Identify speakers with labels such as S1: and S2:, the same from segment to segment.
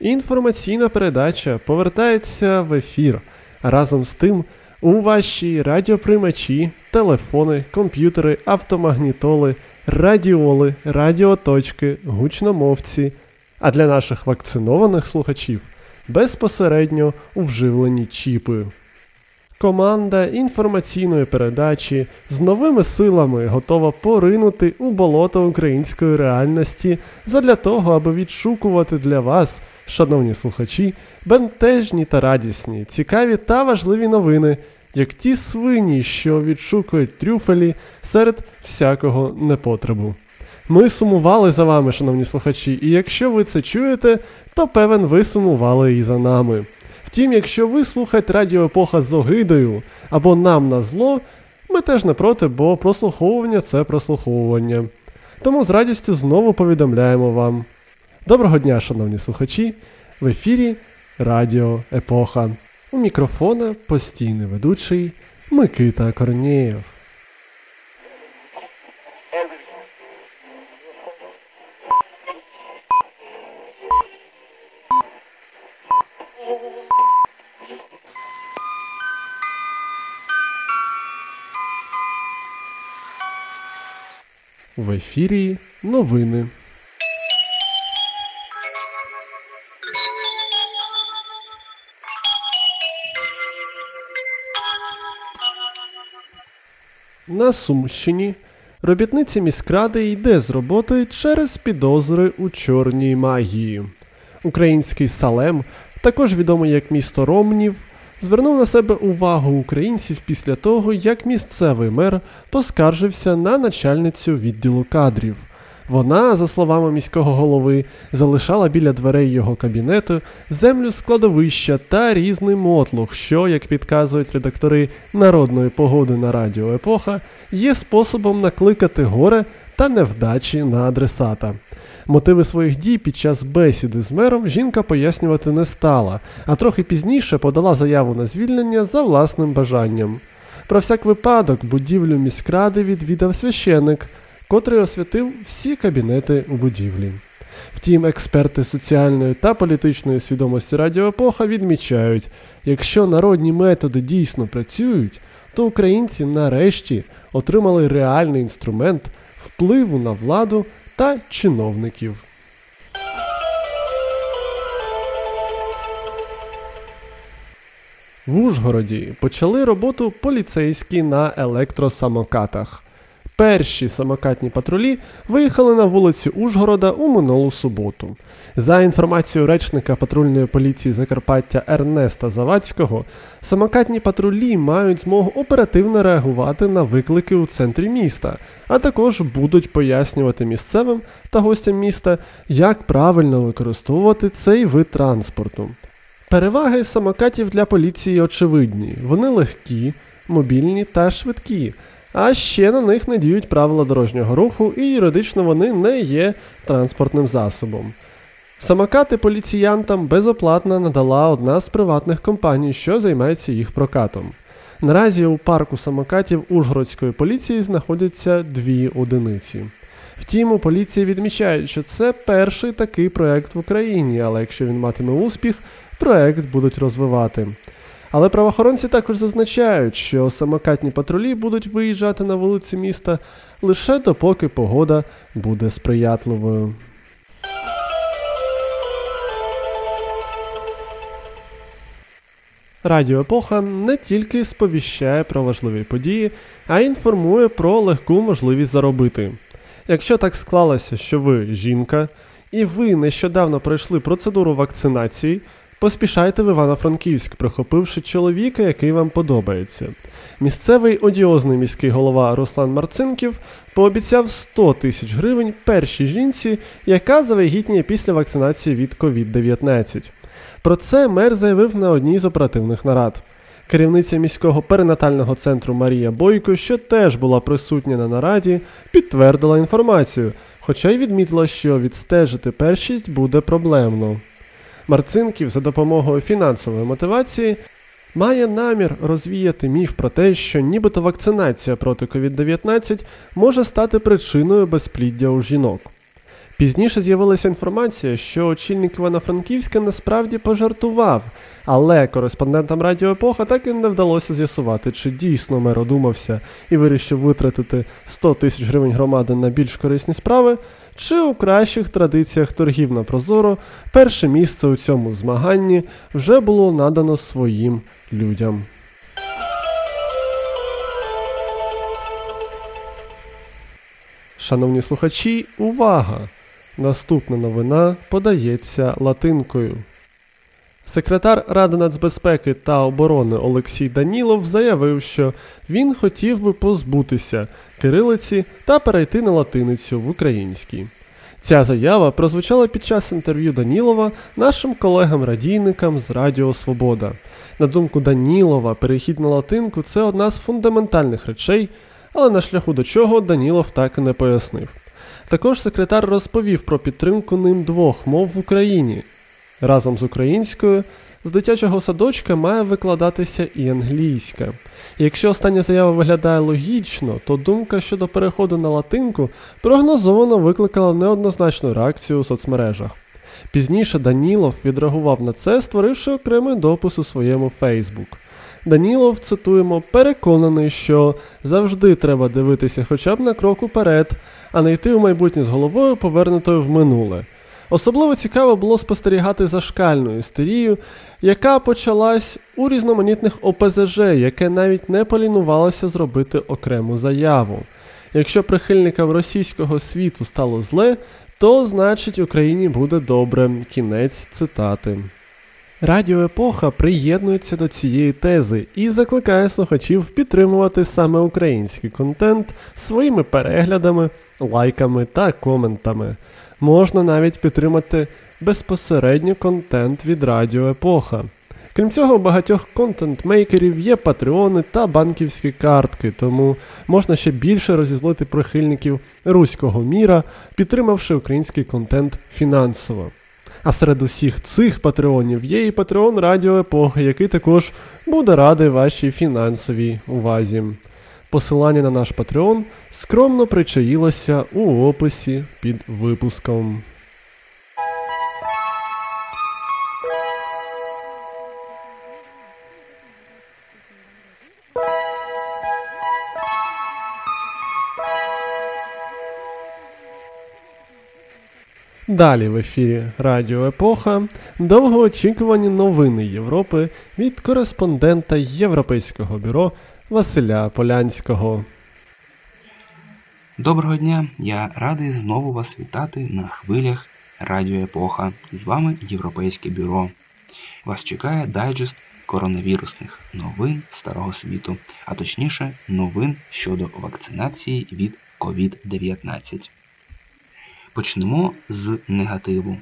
S1: Інформаційна передача повертається в ефір. Разом з тим, у ваші радіоприймачі, телефони, комп'ютери, автомагнітоли, радіоли, радіоточки, гучномовці, а для наших вакцинованих слухачів безпосередньо у вживлені чіпи. Команда інформаційної передачі з новими силами готова поринути у болото української реальності задля того, аби відшукувати для вас, шановні слухачі, бентежні та радісні, цікаві та важливі новини, як ті свині, що відшукують трюфелі серед всякого непотребу. Ми сумували за вами, шановні слухачі, і якщо ви це чуєте, то певен ви сумували і за нами. Втім, якщо ви слухаєте радіо епоха з огидою або нам на зло, ми теж не проти, бо прослуховування це прослуховування. Тому з радістю знову повідомляємо вам. Доброго дня, шановні слухачі! В ефірі Радіо Епоха. У мікрофона постійний ведучий Микита Корнієв. В ефірі новини. На Сумщині робітниця міськради йде з роботи через підозри у чорній магії. Український Салем, також відомий як місто Ромнів, звернув на себе увагу українців після того, як місцевий мер поскаржився на начальницю відділу кадрів. Вона, за словами міського голови, залишала біля дверей його кабінету землю складовища та різний мотлух, що, як підказують редактори народної погоди на радіо Епоха, є способом накликати горе та невдачі на адресата. Мотиви своїх дій під час бесіди з мером жінка пояснювати не стала, а трохи пізніше подала заяву на звільнення за власним бажанням. Про всяк випадок будівлю міськради відвідав священик, котрий освятив всі кабінети у будівлі. Втім, експерти соціальної та політичної свідомості радіоепоха відмічають, якщо народні методи дійсно працюють, то українці нарешті отримали реальний інструмент впливу на владу та чиновників. В Ужгороді почали роботу поліцейські на електросамокатах. Перші самокатні патрулі виїхали на вулиці Ужгорода у минулу суботу. За інформацією речника патрульної поліції Закарпаття Ернеста Завадського, самокатні патрулі мають змогу оперативно реагувати на виклики у центрі міста, а також будуть пояснювати місцевим та гостям міста, як правильно використовувати цей вид транспорту. Переваги самокатів для поліції очевидні, вони легкі, мобільні та швидкі. А ще на них не діють правила дорожнього руху, і юридично вони не є транспортним засобом. Самокати поліціянтам безоплатно надала одна з приватних компаній, що займається їх прокатом. Наразі у парку самокатів Ужгородської поліції знаходяться дві одиниці. Втім, у поліції відмічають, що це перший такий проект в Україні, але якщо він матиме успіх, проект будуть розвивати. Але правоохоронці також зазначають, що самокатні патрулі будуть виїжджати на вулиці міста лише допоки погода буде сприятливою. Радіо Епоха не тільки сповіщає про важливі події, а й інформує про легку можливість заробити. Якщо так склалося, що ви жінка, і ви нещодавно пройшли процедуру вакцинації, Поспішайте в Івано-Франківськ, прихопивши чоловіка, який вам подобається. Місцевий одіозний міський голова Руслан Марцинків пообіцяв 100 тисяч гривень першій жінці, яка завагітніє після вакцинації від COVID-19. Про це мер заявив на одній з оперативних нарад. Керівниця міського перинатального центру Марія Бойко, що теж була присутня на нараді, підтвердила інформацію, хоча й відмітила, що відстежити першість буде проблемно. Марцинків за допомогою фінансової мотивації має намір розвіяти міф про те, що нібито вакцинація проти COVID-19 може стати причиною безпліддя у жінок. Пізніше з'явилася інформація, що очільник Івано-Франківська насправді пожартував, але кореспондентам Радіо Епоха так і не вдалося з'ясувати, чи дійсно мер одумався і вирішив витратити 100 тисяч гривень громади на більш корисні справи, чи у кращих традиціях торгів на Прозоро перше місце у цьому змаганні вже було надано своїм людям. Шановні слухачі, увага! Наступна новина подається латинкою. Секретар Ради нацбезпеки та оборони Олексій Данілов заявив, що він хотів би позбутися кирилиці та перейти на латиницю в українській. Ця заява прозвучала під час інтерв'ю Данілова нашим колегам-радійникам з Радіо Свобода. На думку Данілова, перехід на латинку це одна з фундаментальних речей, але на шляху до чого Данілов так і не пояснив. Також секретар розповів про підтримку ним двох мов в Україні. Разом з українською з дитячого садочка має викладатися і англійська. Якщо остання заява виглядає логічно, то думка щодо переходу на латинку прогнозовано викликала неоднозначну реакцію у соцмережах. Пізніше Данілов відреагував на це, створивши окремий допис у своєму Фейсбук. Данілов, цитуємо, переконаний, що завжди треба дивитися хоча б на крок уперед, а не йти у майбутнє з головою, повернутою в минуле. Особливо цікаво було спостерігати за шкальною істерією, яка почалась у різноманітних ОПЗЖ, яке навіть не полінувалося зробити окрему заяву. Якщо прихильникам російського світу стало зле, то значить Україні буде добре. Кінець цитати. Радіо Епоха приєднується до цієї тези і закликає слухачів підтримувати саме український контент своїми переглядами, лайками та коментами. Можна навіть підтримати безпосередньо контент від Радіо Епоха. Крім цього, у багатьох контент-мейкерів є патреони та банківські картки, тому можна ще більше розізлити прихильників руського міра, підтримавши український контент фінансово. А серед усіх цих патреонів є і патреон Радіо Епохи, який також буде радий вашій фінансовій увазі. Посилання на наш патреон скромно причаїлося у описі під випуском. Далі в ефірі Радіо Епоха довгоочікувані новини Європи від кореспондента Європейського бюро Василя Полянського.
S2: Доброго дня! Я радий знову вас вітати на хвилях Радіо Епоха. З вами Європейське бюро. Вас чекає дайджест коронавірусних новин Старого світу, а точніше, новин щодо вакцинації від COVID-19. Почнемо з негативу.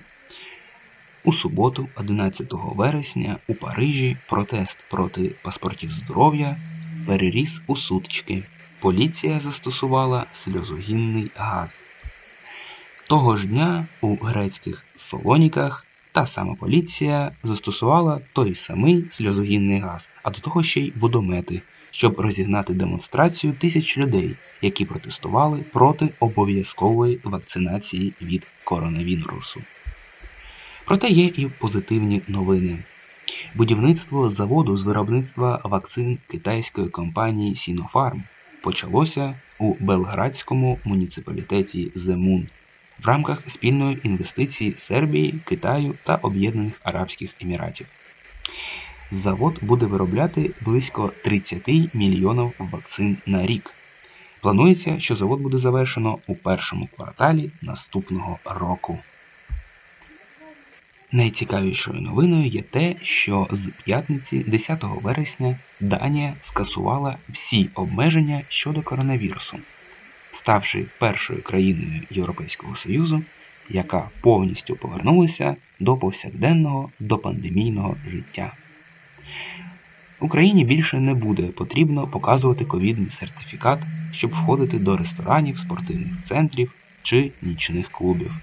S2: У суботу, 11 вересня, у Парижі протест проти паспортів здоров'я переріс у сутички. Поліція застосувала сльозогінний газ. Того ж дня у грецьких солоніках та сама поліція застосувала той самий сльозогінний газ, а до того ще й водомети, щоб розігнати демонстрацію тисяч людей, які протестували проти обов'язкової вакцинації від коронавірусу. Проте є і позитивні новини. Будівництво заводу з виробництва вакцин китайської компанії Sinopharm почалося у Белградському муніципалітеті Земун в рамках спільної інвестиції Сербії, Китаю та Об'єднаних Арабських Еміратів. Завод буде виробляти близько 30 мільйонів вакцин на рік. Планується, що завод буде завершено у першому кварталі наступного року. Найцікавішою новиною є те, що з п'ятниці 10 вересня Данія скасувала всі обмеження щодо коронавірусу, ставши першою країною Європейського Союзу, яка повністю повернулася до повсякденного допандемійного життя. Україні більше не буде потрібно показувати ковідний сертифікат, щоб входити до ресторанів, спортивних центрів чи нічних клубів.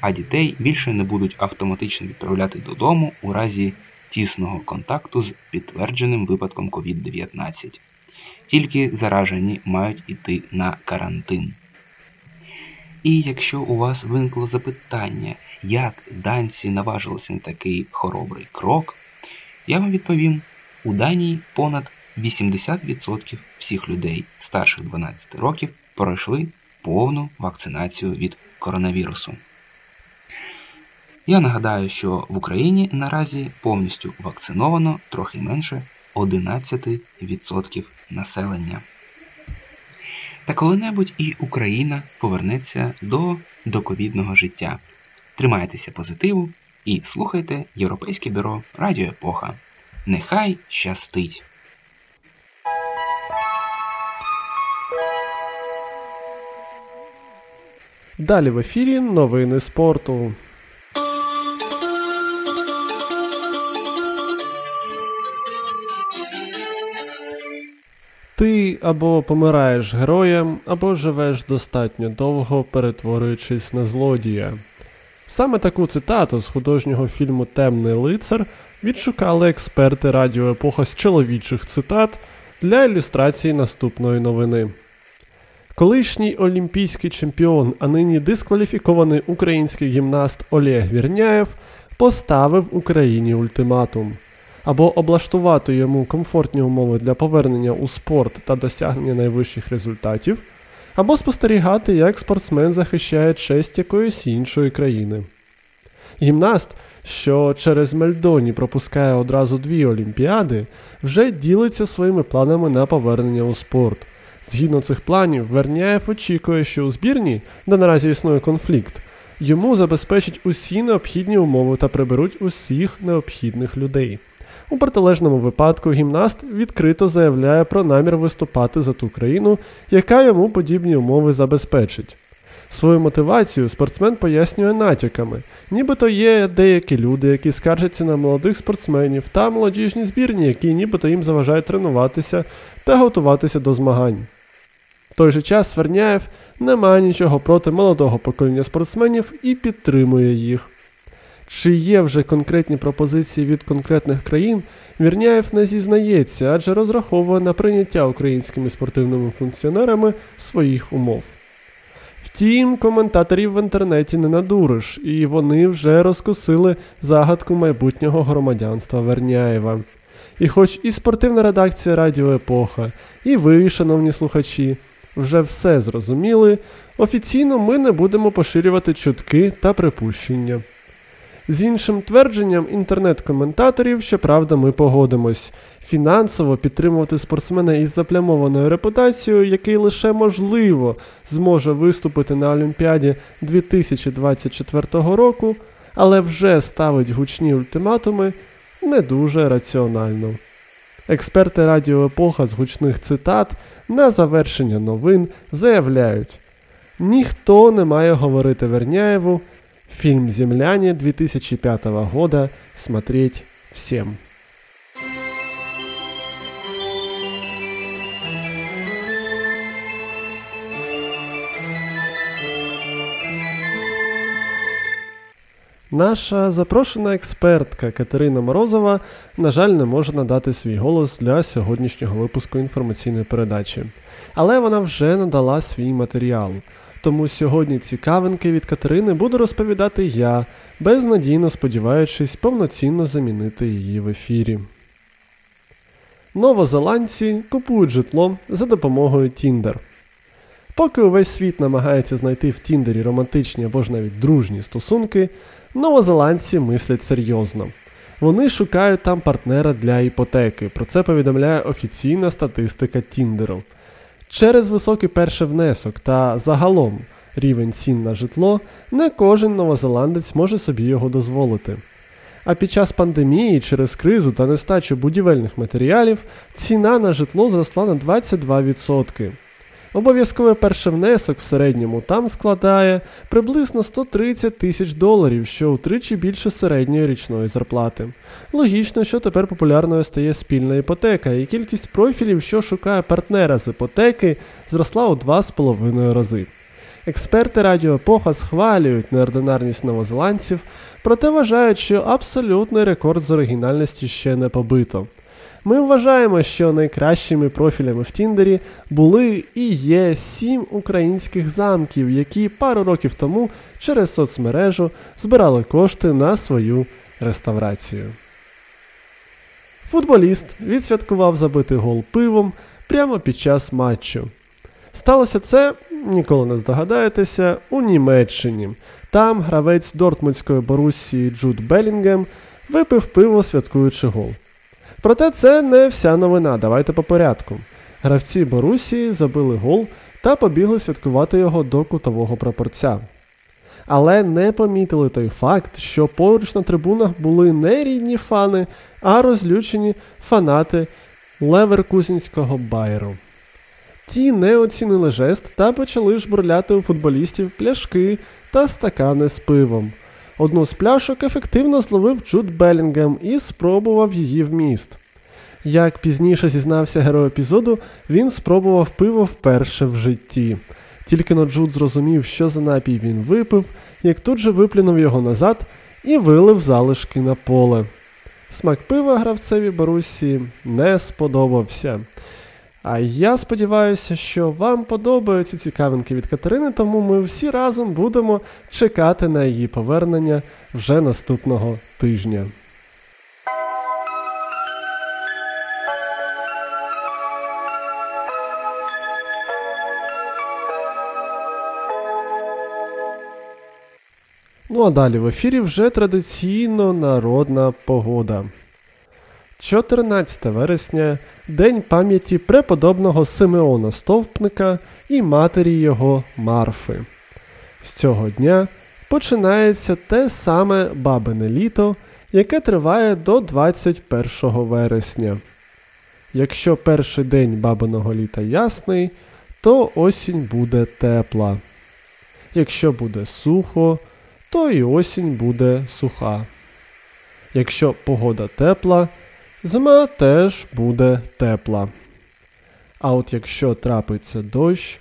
S2: А дітей більше не будуть автоматично відправляти додому у разі тісного контакту з підтвердженим випадком COVID-19. Тільки заражені мають іти на карантин. І якщо у вас виникло запитання, як данці наважилися на такий хоробрий крок, я вам відповім: у Данії понад 80% всіх людей старших 12 років пройшли повну вакцинацію від коронавірусу. Я нагадаю, що в Україні наразі повністю вакциновано трохи менше 11% населення. Та коли-небудь і Україна повернеться до доковідного життя. Тримайтеся позитиву і слухайте Європейське бюро Радіо Епоха. Нехай щастить!
S1: Далі в ефірі новини спорту. Ти або помираєш героєм, або живеш достатньо довго, перетворюючись на злодія. Саме таку цитату з художнього фільму Темний лицар відшукали експерти радіо епоха з чоловічих цитат для ілюстрації наступної новини. Колишній олімпійський чемпіон, а нині дискваліфікований український гімнаст Олег Вірняєв поставив Україні ультиматум або облаштувати йому комфортні умови для повернення у спорт та досягнення найвищих результатів, або спостерігати, як спортсмен захищає честь якоїсь іншої країни. Гімнаст, що через Мельдоні пропускає одразу дві олімпіади, вже ділиться своїми планами на повернення у спорт. Згідно цих планів, Верняєв очікує, що у збірні, де наразі існує конфлікт, йому забезпечать усі необхідні умови та приберуть усіх необхідних людей. У протилежному випадку гімнаст відкрито заявляє про намір виступати за ту країну, яка йому подібні умови забезпечить. Свою мотивацію спортсмен пояснює натяками, нібито є деякі люди, які скаржаться на молодих спортсменів та молодіжні збірні, які нібито їм заважають тренуватися та готуватися до змагань. В той же час Сверняєв не має нічого проти молодого покоління спортсменів і підтримує їх. Чи є вже конкретні пропозиції від конкретних країн, Вірняєв не зізнається, адже розраховує на прийняття українськими спортивними функціонерами своїх умов. Втім, коментаторів в інтернеті не надуриш, і вони вже розкусили загадку майбутнього громадянства Верняєва. І хоч і спортивна редакція Радіо Епоха, і ви, шановні слухачі, вже все зрозуміли, офіційно ми не будемо поширювати чутки та припущення. З іншим твердженням інтернет-коментаторів, щоправда, ми погодимось. Фінансово підтримувати спортсмена із заплямованою репутацією, який лише можливо зможе виступити на Олімпіаді 2024 року, але вже ставить гучні ультиматуми, не дуже раціонально. Експерти Радіо Епоха з гучних цитат на завершення новин заявляють: ніхто не має говорити Верняєву. Фильм «Земляне» 2005 года смотреть всем. Наша запрошена експертка Катерина Морозова, на жаль, не може надати свій голос для сьогоднішнього випуску інформаційної передачі, але вона вже надала свій матеріал. Тому сьогодні цікавинки від Катерини буду розповідати я, безнадійно сподіваючись повноцінно замінити її в ефірі. Новозеландці купують житло за допомогою Tinder. Поки увесь світ намагається знайти в Тіндері романтичні або ж навіть дружні стосунки, новозеландці мислять серйозно. Вони шукають там партнера для іпотеки. Про це повідомляє офіційна статистика Тіндеру. Через високий перший внесок та загалом рівень цін на житло не кожен новозеландець може собі його дозволити. А під час пандемії через кризу та нестачу будівельних матеріалів ціна на житло зросла на 22%. Обов'язковий перший внесок в середньому там складає приблизно 130 тисяч доларів, що утричі більше середньої річної зарплати. Логічно, що тепер популярною стає спільна іпотека, і кількість профілів, що шукає партнера з іпотеки, зросла у 2,5 рази. Експерти Радіо Епоха схвалюють неординарність новозеландців, проте вважають, що абсолютний рекорд з оригінальності ще не побито. Ми вважаємо, що найкращими профілями в Тіндері були і є сім українських замків, які пару років тому через соцмережу збирали кошти на свою реставрацію. Футболіст відсвяткував забитий гол пивом прямо під час матчу. Сталося це, ніколи не здогадаєтеся, у Німеччині. Там гравець Дортмундської Борусії Джуд Белінгем випив пиво, святкуючи гол. Проте це не вся новина, давайте по порядку. Гравці Борусії забили гол та побігли святкувати його до кутового прапорця. Але не помітили той факт, що поруч на трибунах були не рідні фани, а розлючені фанати Леверкузінського байру. Ті не оцінили жест та почали жбурляти у футболістів пляшки та стакани з пивом. Одну з пляшок ефективно зловив Джуд Белінгем і спробував її вміст. Як пізніше зізнався герой епізоду, він спробував пиво вперше в житті. Тільки но Джуд зрозумів, що за напій він випив, як тут же виплюнув його назад і вилив залишки на поле. Смак пива гравцеві Борусі не сподобався. А я сподіваюся, що вам подобаються цікавинки від Катерини, тому ми всі разом будемо чекати на її повернення вже наступного тижня. Ну а далі в ефірі вже традиційно народна погода. 14 вересня День пам'яті преподобного Симеона Стовпника і матері його Марфи. З цього дня починається те саме бабине літо, яке триває до 21 вересня. Якщо перший день бабиного літа ясний, то осінь буде тепла. Якщо буде сухо, то і осінь буде суха. Якщо погода тепла, зима теж буде тепла. А от якщо трапиться дощ,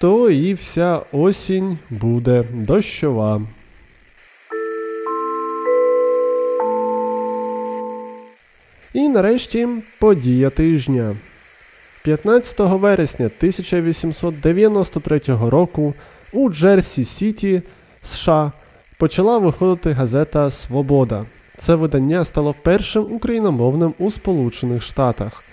S1: то і вся осінь буде дощова. І нарешті подія тижня. 15 вересня 1893 року у Джерсі Сіті, США, почала виходити газета Свобода. Це видання стало першим україномовним у Сполучених Штатах.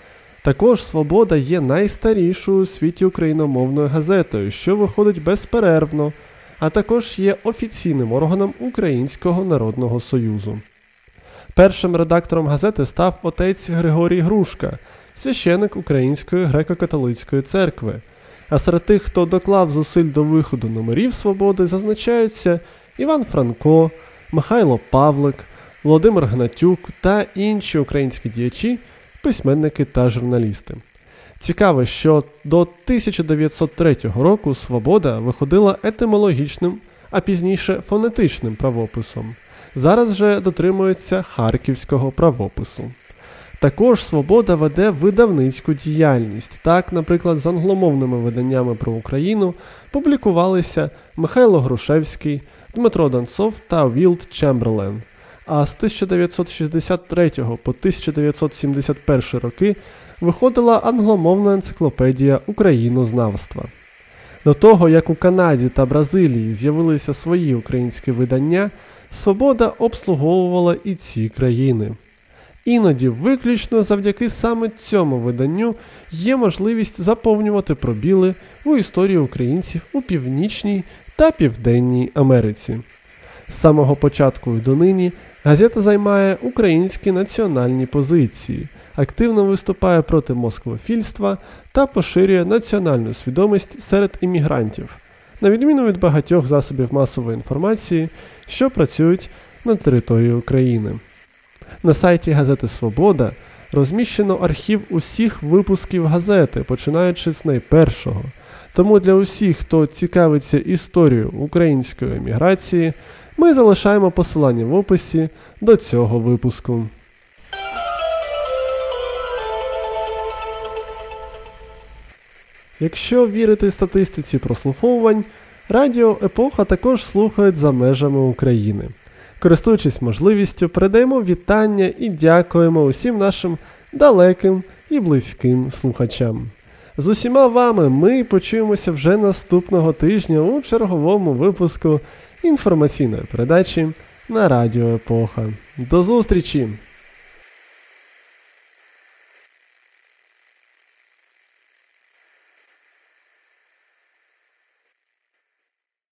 S1: Також Свобода є найстарішою у світі україномовною газетою, що виходить безперервно, а також є офіційним органом Українського Народного Союзу. Першим редактором газети став отець Григорій Грушка, священик Української греко-католицької церкви. А серед тих, хто доклав зусиль до виходу номерів свободи, зазначаються Іван Франко, Михайло Павлик, Володимир Гнатюк та інші українські діячі, письменники та журналісти. Цікаво, що до 1903 року Свобода виходила етимологічним, а пізніше фонетичним правописом. Зараз же дотримується харківського правопису. Також Свобода веде видавницьку діяльність. Так, наприклад, з англомовними виданнями про Україну публікувалися Михайло Грушевський, Дмитро Донцов та Вілд Чемберлен. А з 1963 по 1971 роки виходила англомовна енциклопедія українознавства. До того, як у Канаді та Бразилії з'явилися свої українські видання, Свобода обслуговувала і ці країни. Іноді, виключно завдяки саме цьому виданню, є можливість заповнювати пробіли у історії українців у Північній та Південній Америці. З самого початку і донині газета займає українські національні позиції, активно виступає проти москвофільства та поширює національну свідомість серед іммігрантів, на відміну від багатьох засобів масової інформації, що працюють на території України. На сайті газети Свобода розміщено архів усіх випусків газети, починаючи з найпершого. Тому для усіх, хто цікавиться історією української еміграції, ми залишаємо посилання в описі до цього випуску. Якщо вірити статистиці прослуховувань, радіо Епоха також слухають за межами України. Користуючись можливістю, передаємо вітання і дякуємо усім нашим далеким і близьким слухачам. З усіма вами ми почуємося вже наступного тижня у черговому випуску інформаційної передачі на Радіо Епоха. До зустрічі!